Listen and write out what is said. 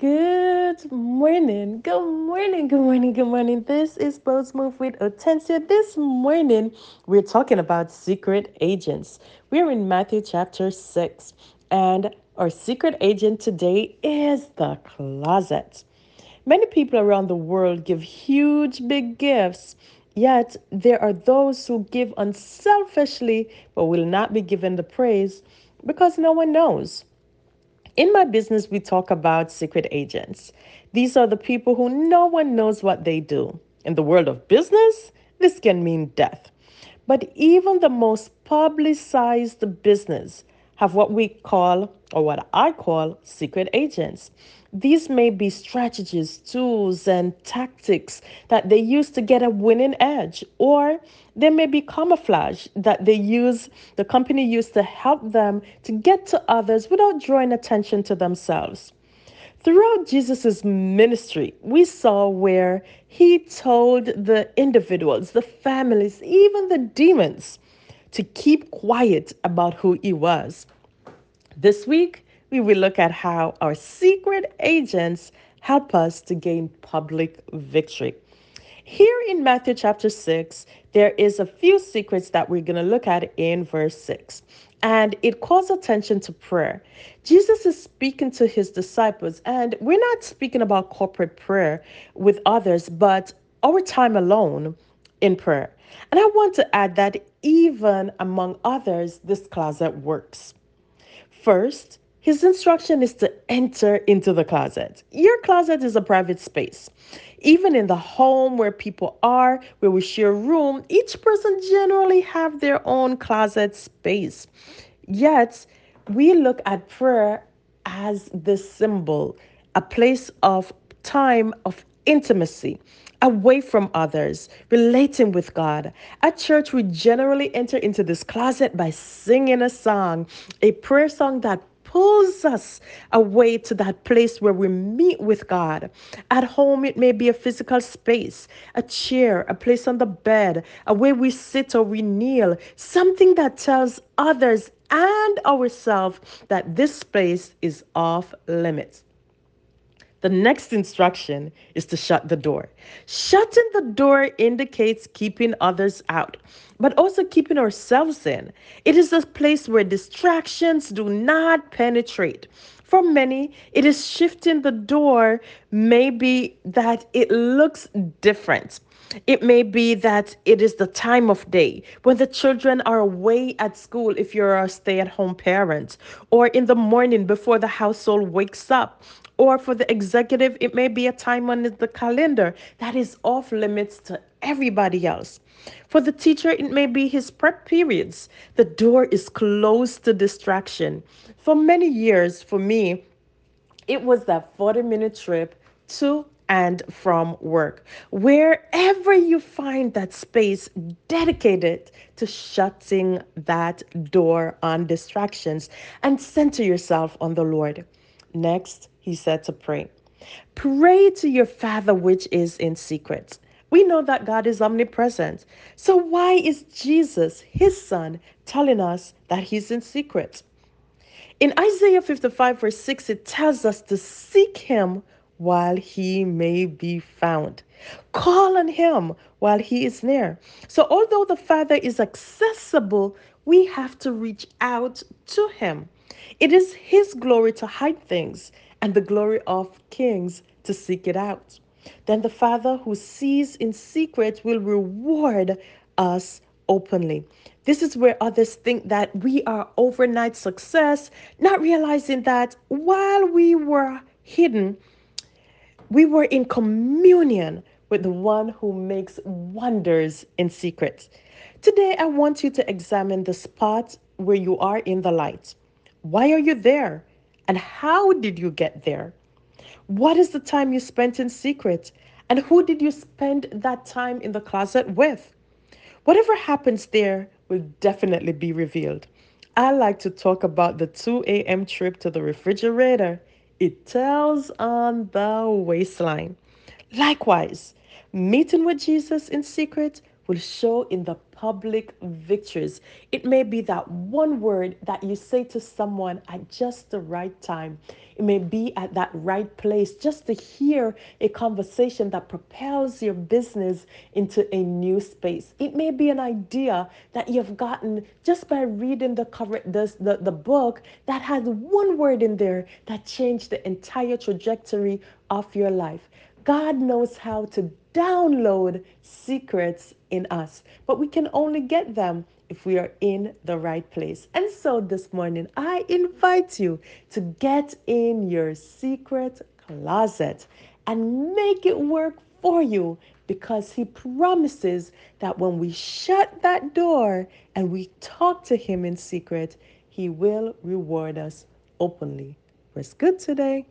Good morning, good morning, good morning, good morning. This is Bo's Move with Hortensia. This morning, we're talking about secret agents. We're in Matthew chapter 6, and our secret agent today is the closet. Many people around the world give huge, big gifts, yet there are those who give unselfishly but will not be given the praise because no one knows. In my business, we talk about secret agents. These are the people who no one knows what they do. In the world of business, this can mean death. But even the most publicized business have what we call, or what I call, secret agents. These may be strategies, tools, and tactics that they use to get a winning edge, or they may be camouflage that they use, the company used to help them to get to others without drawing attention to themselves. Throughout Jesus' ministry, we saw where he told the individuals, the families, even the demons to keep quiet about who he was. This week, we will look at how our secret agents help us to gain public victory. Here in Matthew chapter 6, there is a few secrets that we're going to look at in verse 6. And it calls attention to prayer. Jesus is speaking to his disciples, and we're not speaking about corporate prayer with others, but our time alone in prayer. And I want to add that even among others, this closet works. First, his instruction is to enter into the closet. Your closet is a private space. Even in the home where people are, where we share room, each person generally have their own closet space. Yet, we look at prayer as the symbol, a place of time of intimacy, away from others, relating with God. At church, we generally enter into this closet by singing a song, a prayer song that pulls us away to that place where we meet with God. At home, it may be a physical space, a chair, a place on the bed, a way we sit or we kneel, something that tells others and ourselves that this space is off limits. The next instruction is to shut the door. Shutting the door indicates keeping others out, but also keeping ourselves in. It is a place where distractions do not penetrate. For many, it is shifting the door, maybe that it looks different. It may be that it is the time of day when the children are away at school if you're a stay at home parent, or in the morning before the household wakes up, or for the executive, it may be a time on the calendar that is off limits to everybody else. For the teacher, it may be his prep periods. The door is closed to distraction. For many years, for me, it was that 40 minute trip to and from work. Wherever you find that space dedicated to shutting that door on distractions and center yourself on the Lord. Next, he said to pray. Pray to your Father which is in secret. We know that God is omnipresent. So, why is Jesus, his son, telling us that he's in secret? In Isaiah 55, verse 6, it tells us to seek him while he may be found. Call on him while he is near. So, although the Father is accessible, we have to reach out to him. It is his glory to hide things and the glory of kings to seek it out. Then the Father who sees in secret will reward us openly. This is where others think that we are overnight success, not realizing that while we were hidden, we were in communion with the one who makes wonders in secret. Today, I want you to examine the spot where you are in the light. Why are you there? And how did you get there? What is the time you spent in secret? And who did you spend that time in the closet with? Whatever happens there will definitely be revealed. I like to talk about the 2 a.m. trip to the refrigerator. It tells on the waistline. Likewise, meeting with Jesus in secret will show in the public victories. It may be that one word that you say to someone at just the right time. It may be at that right place just to hear a conversation that propels your business into a new space. It may be an idea that you've gotten just by reading the cover the, the, the book that has one word in there that changed the entire trajectory of your life. God knows how to download secrets in us, but we can only get them if we are in the right place. And so this morning, I invite you to get in your secret closet and make it work for you because He promises that when we shut that door and we talk to Him in secret, He will reward us openly. What's good today?